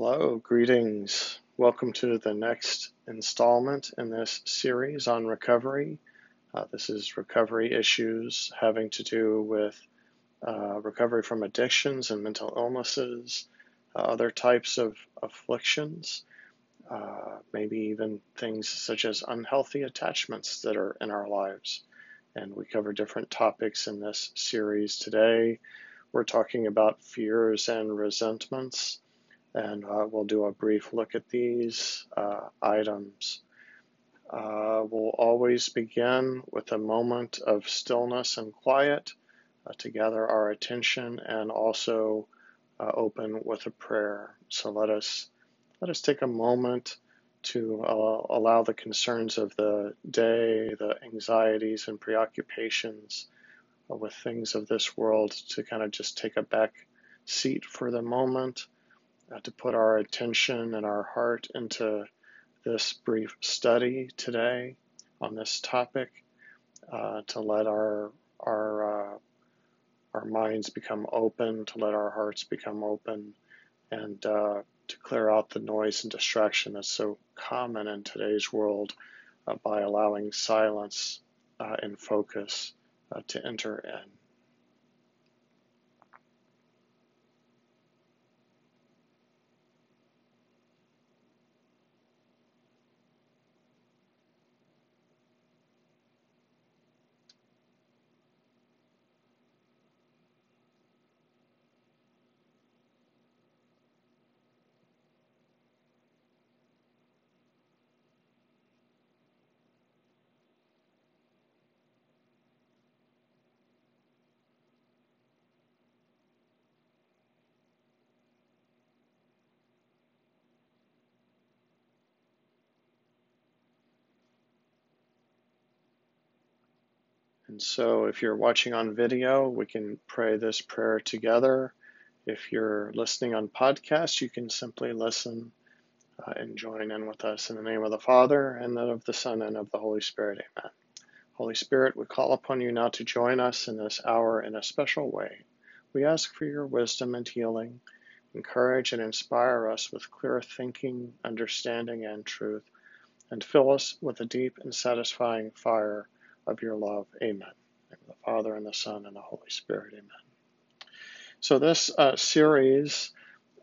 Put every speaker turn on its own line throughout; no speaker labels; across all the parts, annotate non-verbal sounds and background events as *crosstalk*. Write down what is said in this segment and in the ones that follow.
Hello, greetings. Welcome to the next installment in this series on recovery. Uh, this is recovery issues having to do with uh, recovery from addictions and mental illnesses, uh, other types of afflictions, uh, maybe even things such as unhealthy attachments that are in our lives. And we cover different topics in this series today. We're talking about fears and resentments and uh, we'll do a brief look at these uh, items. Uh, we'll always begin with a moment of stillness and quiet uh, to gather our attention and also uh, open with a prayer. So let us let us take a moment to uh, allow the concerns of the day, the anxieties and preoccupations with things of this world to kind of just take a back seat for the moment uh, to put our attention and our heart into this brief study today on this topic, uh, to let our our uh, our minds become open, to let our hearts become open, and uh, to clear out the noise and distraction that's so common in today's world uh, by allowing silence uh, and focus to enter in. And so if you're watching on video, we can pray this prayer together. If you're listening on podcast, you can simply listen uh, and join in with us in the name of the Father, and then of the Son, and of the Holy Spirit. Amen. Holy Spirit, we call upon you now to join us in this hour in a special way. We ask for your wisdom and healing. Encourage and inspire us with clear thinking, understanding, and truth, and fill us with a deep and satisfying fire of your love. Amen. the Father, and the Son, and the Holy Spirit. Amen. So, this uh, series,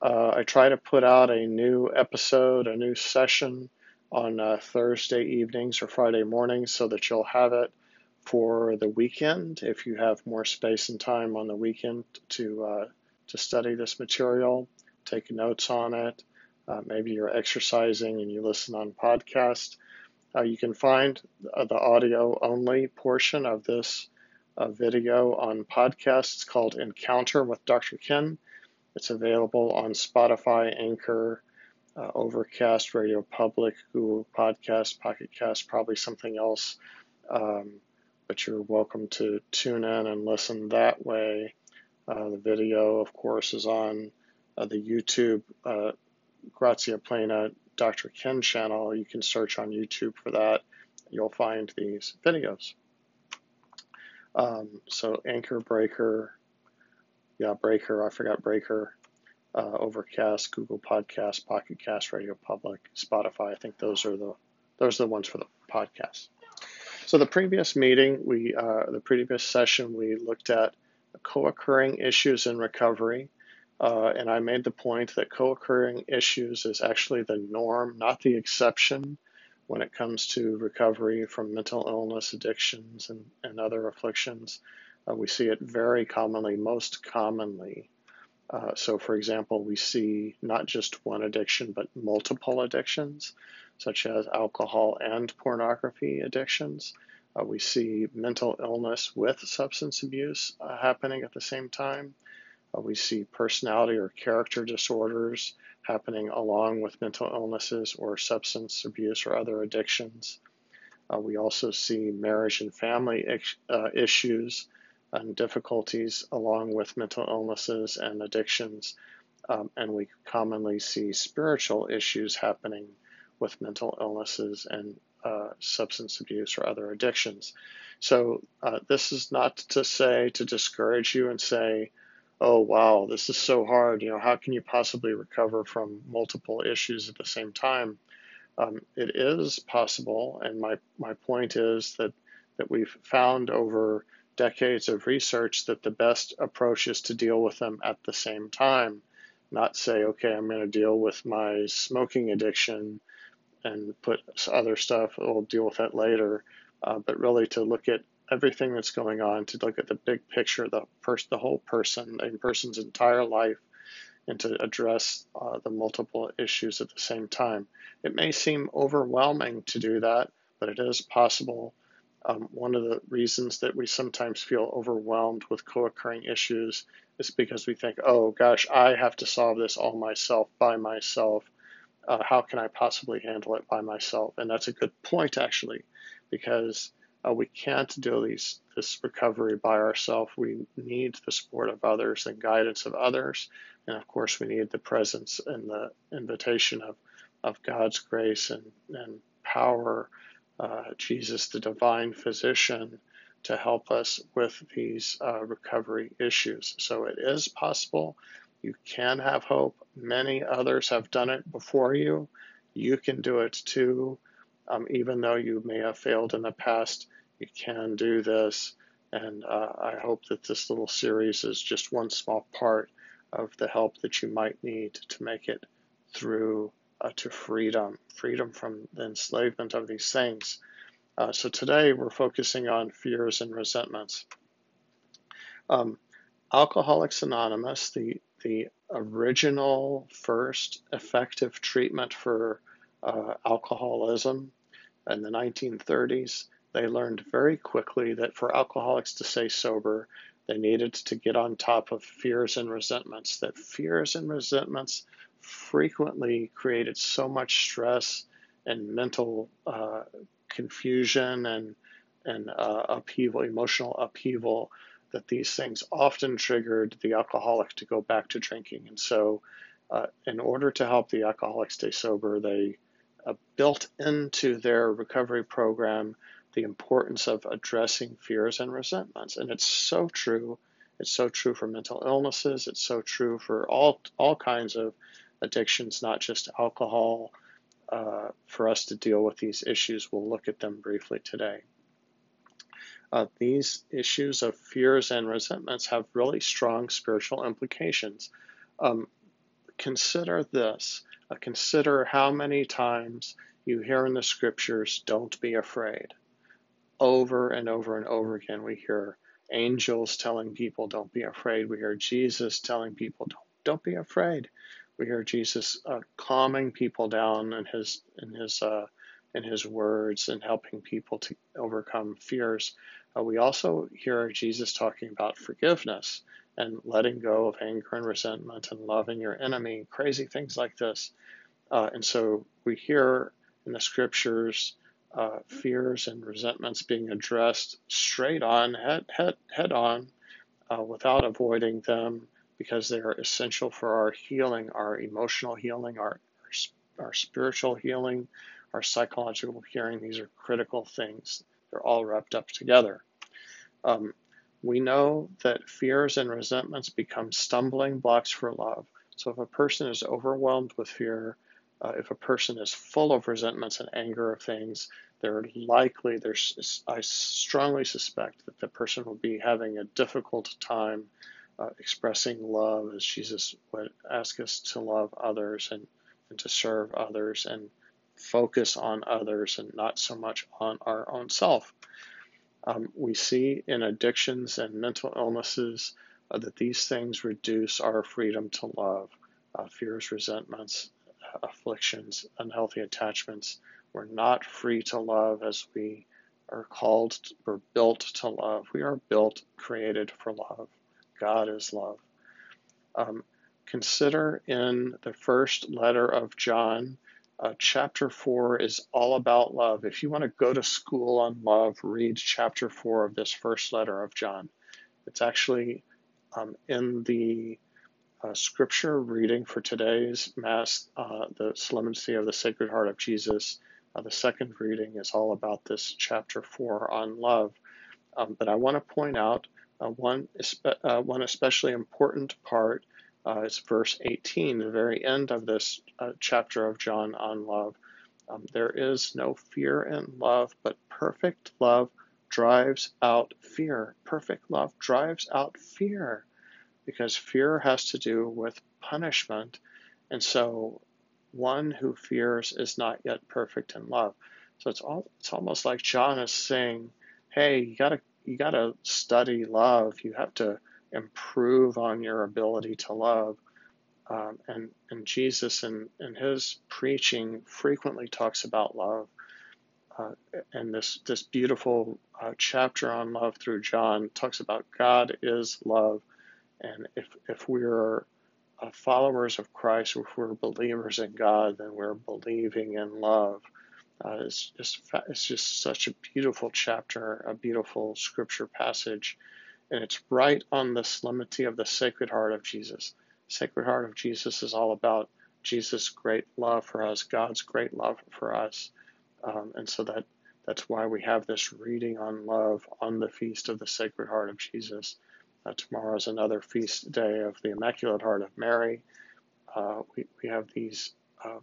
uh, I try to put out a new episode, a new session on uh, Thursday evenings or Friday mornings so that you'll have it for the weekend if you have more space and time on the weekend to, uh, to study this material, take notes on it. Uh, maybe you're exercising and you listen on podcast. Uh, you can find uh, the audio only portion of this uh, video on podcasts called Encounter with Dr. Ken. It's available on Spotify, Anchor, uh, Overcast, Radio Public, Google Podcast, Pocket Cast, probably something else. Um, but you're welcome to tune in and listen that way. Uh, the video, of course, is on uh, the YouTube Grazia Plena Dr. Ken channel. You can search on YouTube for that. You'll find these videos. Um, so Anchor Breaker, yeah, Breaker, I forgot Breaker, uh, Overcast, Google Podcast, Pocket Cast, Radio Public, Spotify. I think those are the those are the ones for the podcast. So the previous meeting, we uh, the previous session, we looked at co-occurring issues in recovery. Uh, and I made the point that co occurring issues is actually the norm, not the exception, when it comes to recovery from mental illness, addictions, and, and other afflictions. Uh, we see it very commonly, most commonly. Uh, so, for example, we see not just one addiction, but multiple addictions, such as alcohol and pornography addictions. Uh, we see mental illness with substance abuse uh, happening at the same time. Uh, we see personality or character disorders happening along with mental illnesses or substance abuse or other addictions. Uh, we also see marriage and family uh, issues and difficulties along with mental illnesses and addictions. Um, and we commonly see spiritual issues happening with mental illnesses and uh, substance abuse or other addictions. So, uh, this is not to say to discourage you and say, oh, wow, this is so hard. You know, how can you possibly recover from multiple issues at the same time? Um, it is possible, and my, my point is that, that we've found over decades of research that the best approach is to deal with them at the same time, not say, okay, I'm going to deal with my smoking addiction and put other stuff, we'll deal with that later, uh, but really to look at everything that's going on, to look at the big picture, the, pers- the whole person, a person's entire life, and to address uh, the multiple issues at the same time. It may seem overwhelming to do that, but it is possible. Um, one of the reasons that we sometimes feel overwhelmed with co occurring issues is because we think, oh gosh, I have to solve this all myself by myself. Uh, how can I possibly handle it by myself? And that's a good point, actually, because uh, we can't do these, this recovery by ourselves. We need the support of others and guidance of others. And of course, we need the presence and the invitation of, of God's grace and, and power, uh, Jesus, the divine physician, to help us with these uh, recovery issues. So it is possible. You can have hope. Many others have done it before you. You can do it too. Um, even though you may have failed in the past, you can do this. And uh, I hope that this little series is just one small part of the help that you might need to make it through uh, to freedom, freedom from the enslavement of these things. Uh, so today we're focusing on fears and resentments. Um, Alcoholics Anonymous, the the original first effective treatment for uh, alcoholism in the 1930s, they learned very quickly that for alcoholics to stay sober, they needed to get on top of fears and resentments, that fears and resentments frequently created so much stress and mental uh, confusion and, and uh, upheaval, emotional upheaval, that these things often triggered the alcoholic to go back to drinking. And so, uh, in order to help the alcoholic stay sober, they uh, built into their recovery program the importance of addressing fears and resentments. And it's so true. It's so true for mental illnesses. It's so true for all all kinds of addictions, not just alcohol. Uh, for us to deal with these issues, we'll look at them briefly today. Uh, these issues of fears and resentments have really strong spiritual implications. Um, consider this. Uh, consider how many times you hear in the scriptures, don't be afraid over and over and over again, we hear angels telling people, don't be afraid. We hear Jesus telling people, don't, don't be afraid. We hear Jesus uh, calming people down in his, in his, uh, in his words and helping people to overcome fears. Uh, we also hear Jesus talking about forgiveness and letting go of anger and resentment and loving your enemy, crazy things like this. Uh, and so we hear in the scriptures uh, fears and resentments being addressed straight on, head, head, head on, uh, without avoiding them, because they are essential for our healing, our emotional healing, our, our, our spiritual healing, our psychological healing. These are critical things. They're all wrapped up together. Um, we know that fears and resentments become stumbling blocks for love. So if a person is overwhelmed with fear, uh, if a person is full of resentments and anger of things, they're likely, there's, I strongly suspect that the person will be having a difficult time uh, expressing love as Jesus would ask us to love others and, and to serve others and focus on others and not so much on our own self. Um, we see in addictions and mental illnesses uh, that these things reduce our freedom to love. Uh, fears, resentments, afflictions, unhealthy attachments. We're not free to love as we are called, we're built to love. We are built, created for love. God is love. Um, consider in the first letter of John, uh, chapter 4 is all about love. If you want to go to school on love, read chapter 4 of this first letter of John. It's actually um, in the uh, scripture reading for today's Mass, uh, the Solemnity of the Sacred Heart of Jesus. Uh, the second reading is all about this chapter 4 on love. Um, but I want to point out Uh, one, uh, one especially important part uh, is verse 18, the very end of this uh, chapter of John on love. Um, there is no fear in love, but perfect love drives out fear. Perfect love drives out fear because fear has to do with punishment. And so one who fears is not yet perfect in love. So it's all it's almost like John is saying, "Hey, you got to you got to study love. You have to improve on your ability to love." Um, and and Jesus in, in his preaching frequently talks about love. Uh, and this this beautiful uh, chapter on love through John talks about God is love, and if if we're uh, followers of Christ, if we're believers in God, then we're believing in love. Uh, it's just it's just such a beautiful chapter, a beautiful scripture passage, and it's right on the solemnity of the Sacred Heart of Jesus. Sacred Heart of Jesus is all about Jesus' great love for us, God's great love for us, um, and so that that's why we have this reading on love on the feast of the Sacred Heart of Jesus. Uh, tomorrow is another feast day of the Immaculate Heart of Mary. Uh, we, we have these uh,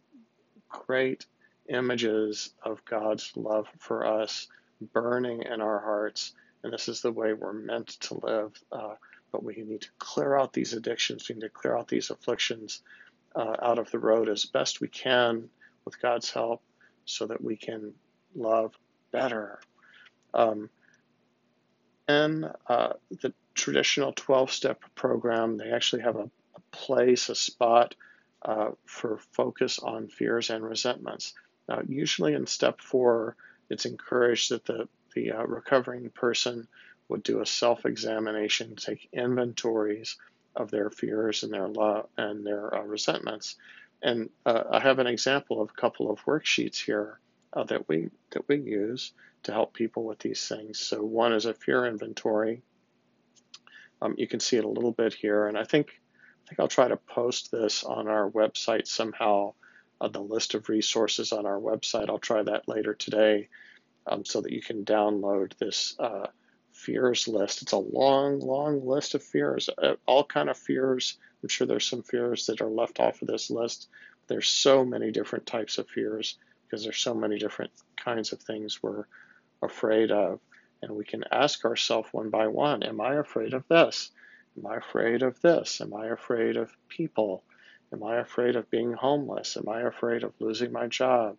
great images of God's love for us burning in our hearts, and this is the way we're meant to live. Uh, but we need to clear out these addictions, we need to clear out these afflictions uh, out of the road as best we can with God's help so that we can love better. Um, in uh, the traditional 12 step program, they actually have a, a place, a spot uh, for focus on fears and resentments. Now, usually in step four, it's encouraged that the, the uh, recovering person would do a self examination, take inventories of their fears and their love and their uh, resentments. And uh, I have an example of a couple of worksheets here uh, that we that we use to help people with these things. So one is a fear inventory. Um, you can see it a little bit here, and I think I think I'll try to post this on our website somehow. Uh, the list of resources on our website. I'll try that later today, um, so that you can download this uh, fears list. It's a long, long list of fears, uh, all kind of fears. I'm sure there's some fears that are left off of this list. There's so many different types of fears because there's so many different kinds of things we're afraid of. And we can ask ourselves one by one, am I afraid of this? Am I afraid of this? Am I afraid of people? Am I afraid of being homeless? Am I afraid of losing my job?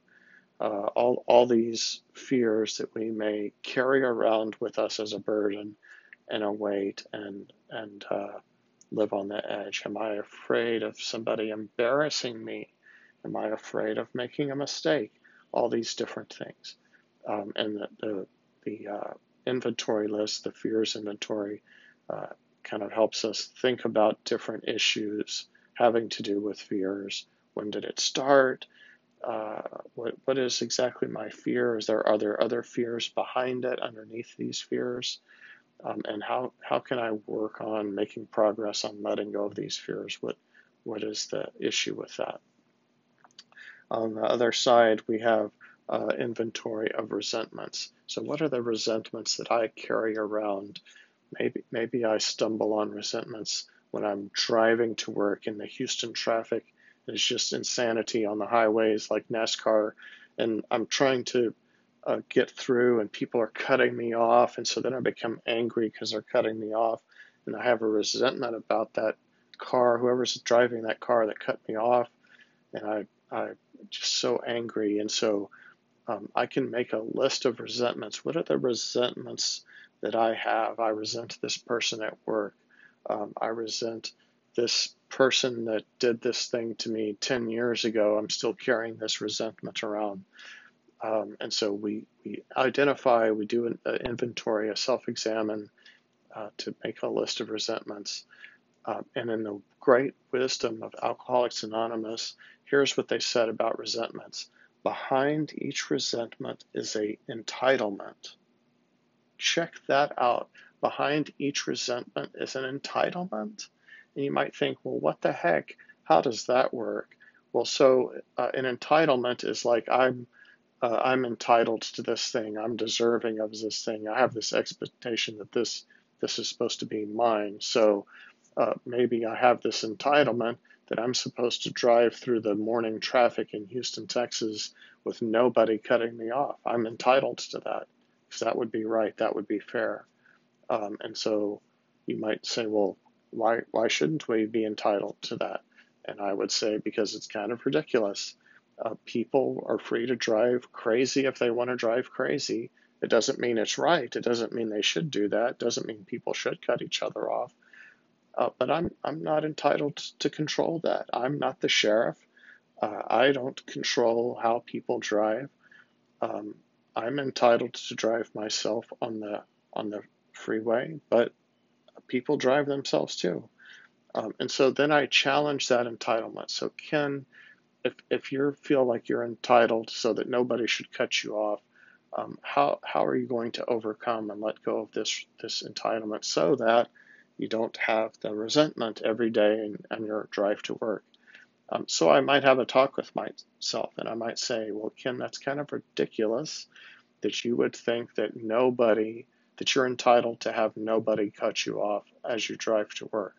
Uh, all, all these fears that we may carry around with us as a burden and a weight and, and uh, live on the edge. Am I afraid of somebody embarrassing me? Am I afraid of making a mistake? All these different things. Um, and the, the, the uh, inventory list, the fears inventory, uh, kind of helps us think about different issues having to do with fears. When did it start? Uh, what what is exactly my fear? Is there are there other fears behind it, underneath these fears? Um, and how how can I work on making progress on letting go of these fears? What what is the issue with that? On the other side, we have uh, inventory of resentments. So, what are the resentments that I carry around? Maybe maybe I stumble on resentments when I'm driving to work in the Houston traffic. It's just insanity on the highways like NASCAR, and I'm trying to uh, get through, and people are cutting me off, and so then I become angry because they're cutting me off, and I have a resentment about that car, whoever's driving that car that cut me off, and I I'm just so angry, and so um, I can make a list of resentments. What are the resentments that I have? I resent this person at work. Um, I resent this person that did this thing to me 10 years ago. I'm still carrying this resentment around. Um, and so we, we identify, we do an, an inventory, a self examine uh, to make a list of resentments. Uh, and in the great wisdom of Alcoholics Anonymous, here's what they said about resentments. Behind each resentment is a entitlement. Check that out behind each resentment is an entitlement. And you might think, well, what the heck? How does that work? Well, so uh, an entitlement is like I'm uh, I'm entitled to this thing. I'm deserving of this thing. I have this expectation that this This is supposed to be mine. So uh, maybe I have this entitlement that I'm supposed to drive through the morning traffic in Houston, Texas with nobody cutting me off. I'm entitled to that because that would be right. That would be fair. Um, and so you might say, well, why, why shouldn't we be entitled to that? And I would say, because it's kind of ridiculous. Uh, people are free to drive crazy if they want to drive crazy. It doesn't mean it's right. It doesn't mean they should do that. It doesn't mean people should cut each other off. Uh, but I'm I'm not entitled to control that. I'm not the sheriff. Uh, I don't control how people drive. Um, I'm entitled to drive myself on the on the freeway, but people drive themselves too. Um, and so then I challenge that entitlement. So Ken, if if you feel like you're entitled so that nobody should cut you off, um, how how are you going to overcome and let go of this this entitlement so that you don't have the resentment every day and your drive to work. Um, so I might have a talk with myself and I might say, well, Ken, that's kind of ridiculous that you would think that nobody, that you're entitled to have nobody cut you off as you drive to work.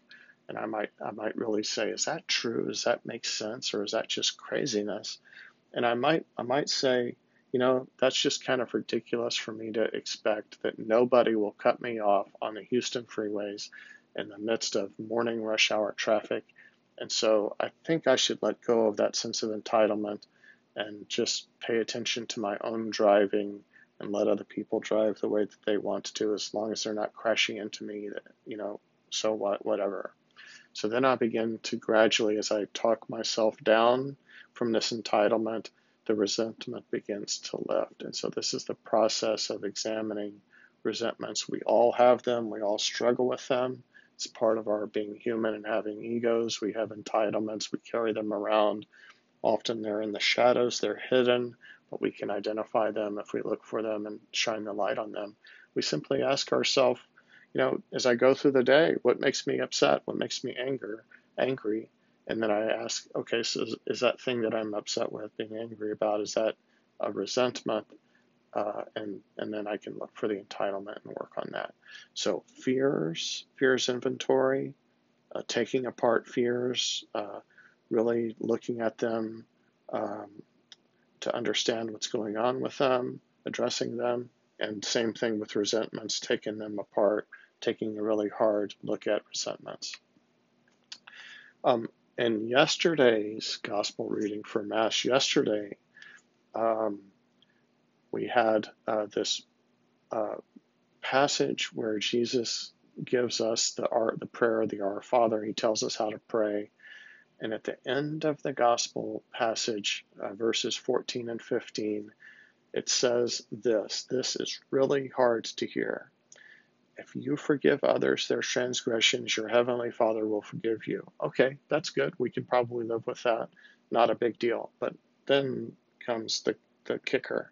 And I might, I might really say, is that true? Does that make sense? Or is that just craziness? And I might, I might say, you know, that's just kind of ridiculous for me to expect that nobody will cut me off on the Houston freeways in the midst of morning rush hour traffic. And so I think I should let go of that sense of entitlement and just pay attention to my own driving and let other people drive the way that they want to as long as they're not crashing into me, you know, so what, whatever. So then I begin to gradually, as I talk myself down from this entitlement, the resentment begins to lift. And so this is the process of examining resentments. We all have them, we all struggle with them. It's part of our being human and having egos. We have entitlements, we carry them around. Often they're in the shadows, they're hidden, we can identify them if we look for them and shine the light on them. We simply ask ourselves, you know, as I go through the day, what makes me upset? What makes me anger, angry? And then I ask, okay, so is, is that thing that I'm upset with, being angry about, is that a resentment? Uh, and and then I can look for the entitlement and work on that. So fears, fears inventory, uh, taking apart fears, uh, really looking at them um, to understand what's going on with them, addressing them, and same thing with resentments, taking them apart, taking a really hard look at resentments. Um, in yesterday's gospel reading for Mass yesterday, um, we had uh, this uh, passage where Jesus gives us the our, the prayer of the Our Father. He tells us how to pray. And at the end of the gospel passage, uh, verses 14 and 15, it says this. This is really hard to hear. If you forgive others their transgressions, your heavenly Father will forgive you. Okay, that's good. We can probably live with that. Not a big deal. But then comes the, the kicker.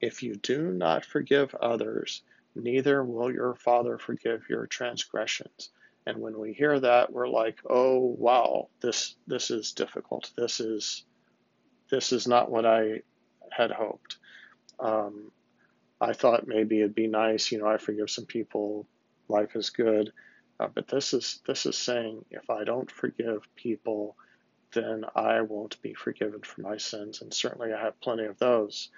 If you do not forgive others, neither will your Father forgive your transgressions. And when we hear that, we're like, oh wow, this this is difficult. This is this is not what I had hoped. Um, I thought maybe it'd be nice, you know, I forgive some people, life is good. Uh, but this is this is saying if I don't forgive people, then I won't be forgiven for my sins, and certainly I have plenty of those.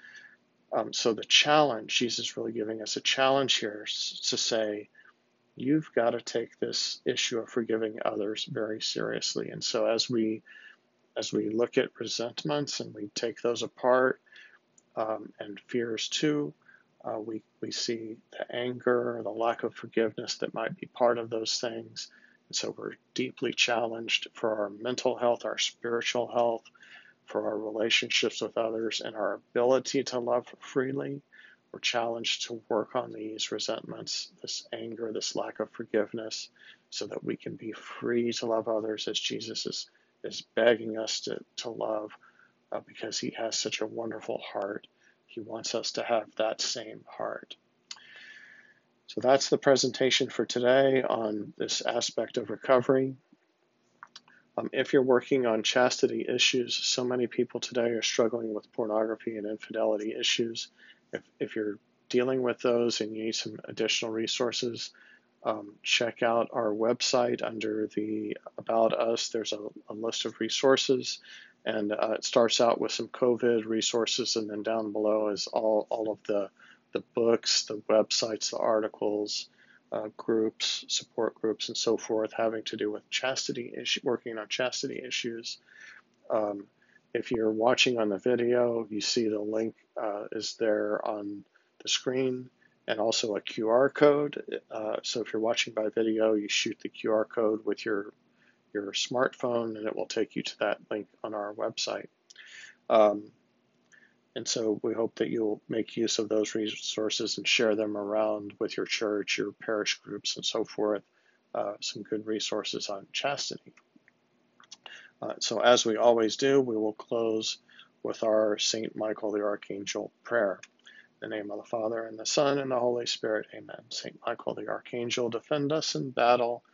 Um, so the challenge, Jesus is really giving us a challenge here to say, you've got to take this issue of forgiving others very seriously. And so as we as we look at resentments and we take those apart, um, and fears too, uh, we we see the anger, the lack of forgiveness that might be part of those things. And so we're deeply challenged for our mental health, our spiritual health, for our relationships with others and our ability to love freely. We're challenged to work on these resentments, this anger, this lack of forgiveness, so that we can be free to love others as Jesus is, is begging us to, to love uh, because he has such a wonderful heart. He wants us to have that same heart. So that's the presentation for today on this aspect of recovery. Um, if you're working on chastity issues, so many people today are struggling with pornography and infidelity issues. If, if you're dealing with those and you need some additional resources, Um, check out our website under the About Us. There's a, a list of resources, and uh, it starts out with some COVID resources, and then down below is all, all of the, the books, the websites, the articles, uh, groups, support groups, and so forth having to do with chastity issue, working on chastity issues. Um, if you're watching on the video, you see the link uh, is there on the screen and also a QR code. Uh, so if you're watching by video, you shoot the QR code with your your smartphone and it will take you to that link on our website. Um, and so we hope that you'll make use of those resources and share them around with your church, your parish groups, and so forth. Uh, some good resources on chastity. Uh, so, as we always do, we will close with our St. Michael the Archangel prayer. In the name of the Father, and the Son, and the Holy Spirit, amen. St. Michael the Archangel, defend us in battle,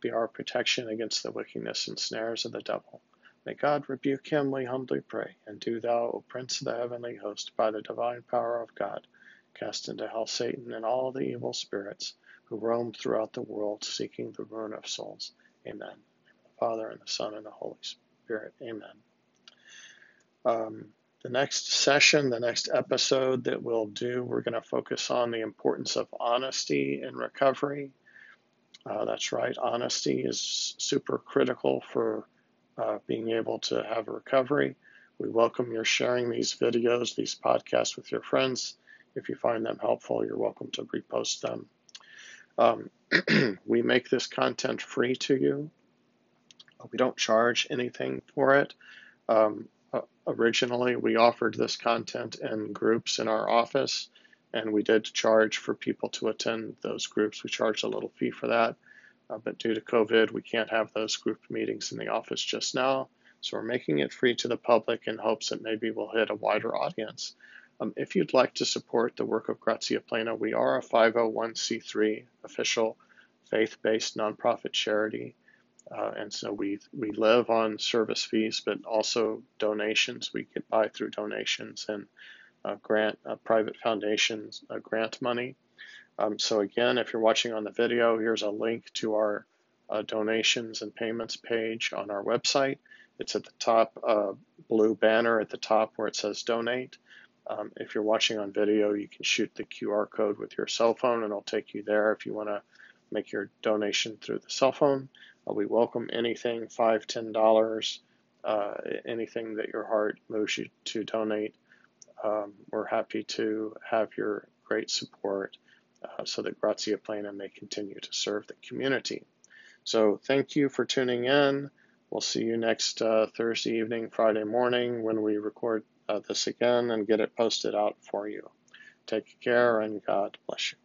be our protection against the wickedness and snares of the devil. May God rebuke him, we humbly pray. And do thou, O Prince of the heavenly host, by the divine power of God, cast into hell Satan and all the evil spirits who roam throughout the world seeking the ruin of souls. Amen. The Father, and the Son, and the Holy Spirit. Amen. Um, the next session, the next episode that we'll do, we're going to focus on the importance of honesty in recovery. Uh, that's right, honesty is super critical for uh, being able to have a recovery. We welcome your sharing these videos, these podcasts with your friends. If you find them helpful, you're welcome to repost them. Um, *clears throat* we make this content free to you. We don't charge anything for it. Um, originally, we offered this content in groups in our office, and we did charge for people to attend those groups. We charged a little fee for that. Uh, but due to COVID, we can't have those group meetings in the office just now. So we're making it free to the public in hopes that maybe we'll hit a wider audience. Um, if you'd like to support the work of Grazia Plena, we are a 501c3 official faith based nonprofit charity. Uh, and so we, we live on service fees, but also donations. We get by through donations and uh, grant uh, private foundations, uh, grant money. Um, so again, if you're watching on the video, here's a link to our uh, donations and payments page on our website. It's at the top uh, blue banner at the top where it says donate. Um, if you're watching on video, you can shoot the QR code with your cell phone and it'll take you there if you want to make your donation through the cell phone. Uh, we welcome anything, five, ten dollars, uh, anything that your heart moves you to donate. Um, we're happy to have your great support uh, so that Grazia Plena may continue to serve the community. So thank you for tuning in. We'll see you next uh, Thursday evening, Friday morning when we record uh, this again and get it posted out for you. Take care and God bless you.